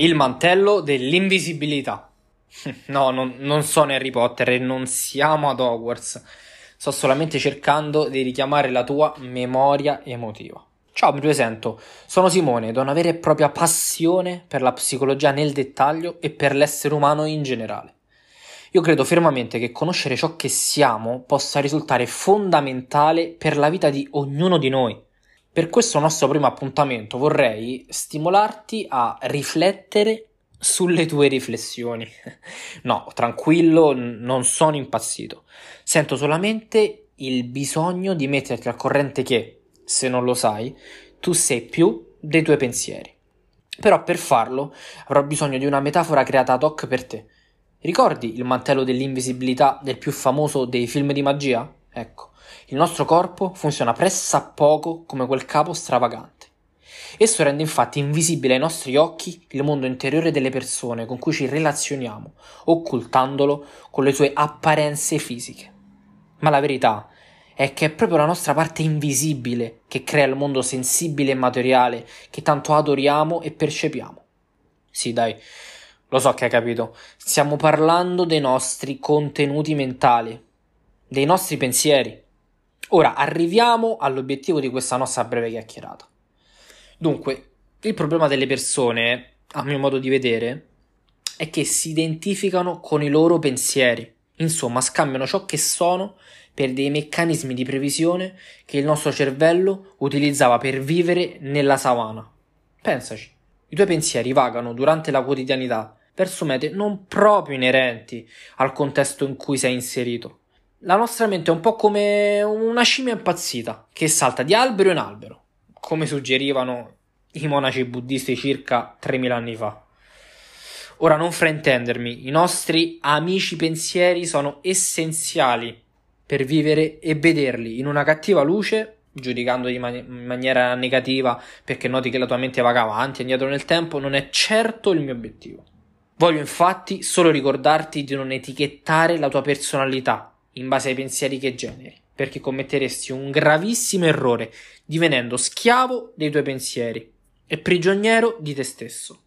Il mantello dell'invisibilità. No, non, non sono Harry Potter e non siamo ad Hogwarts. Sto solamente cercando di richiamare la tua memoria emotiva. Ciao, mi presento. Sono Simone, do una vera e propria passione per la psicologia nel dettaglio e per l'essere umano in generale. Io credo fermamente che conoscere ciò che siamo possa risultare fondamentale per la vita di ognuno di noi. Per questo nostro primo appuntamento vorrei stimolarti a riflettere sulle tue riflessioni. No, tranquillo, non sono impazzito. Sento solamente il bisogno di metterti al corrente che, se non lo sai, tu sei più dei tuoi pensieri. Però per farlo avrò bisogno di una metafora creata ad hoc per te. Ricordi il mantello dell'invisibilità del più famoso dei film di magia? Ecco, il nostro corpo funziona pressappoco come quel capo stravagante. Esso rende infatti invisibile ai nostri occhi il mondo interiore delle persone con cui ci relazioniamo, occultandolo con le sue apparenze fisiche. Ma la verità è che è proprio la nostra parte invisibile che crea il mondo sensibile e materiale che tanto adoriamo e percepiamo. Sì, dai, lo so che hai capito. Stiamo parlando dei nostri contenuti mentali, dei nostri pensieri. Ora arriviamo all'obiettivo di questa nostra breve chiacchierata. Dunque, il problema delle persone, a mio modo di vedere, è che si identificano con i loro pensieri. Insomma, scambiano ciò che sono per dei meccanismi di previsione che il nostro cervello utilizzava per vivere nella savana. Pensaci, i tuoi pensieri vagano durante la quotidianità verso mete non proprio inerenti al contesto in cui sei inserito. La nostra mente è un po' come una scimmia impazzita che salta di albero in albero, come suggerivano i monaci buddisti circa 3000 anni fa. Ora non fraintendermi, i nostri amici pensieri sono essenziali per vivere e vederli in una cattiva luce, giudicandoli in, man- in maniera negativa perché noti che la tua mente vaga avanti e indietro nel tempo, non è certo il mio obiettivo. Voglio infatti solo ricordarti di non etichettare la tua personalità in base ai pensieri che generi, perché commetteresti un gravissimo errore divenendo schiavo dei tuoi pensieri e prigioniero di te stesso.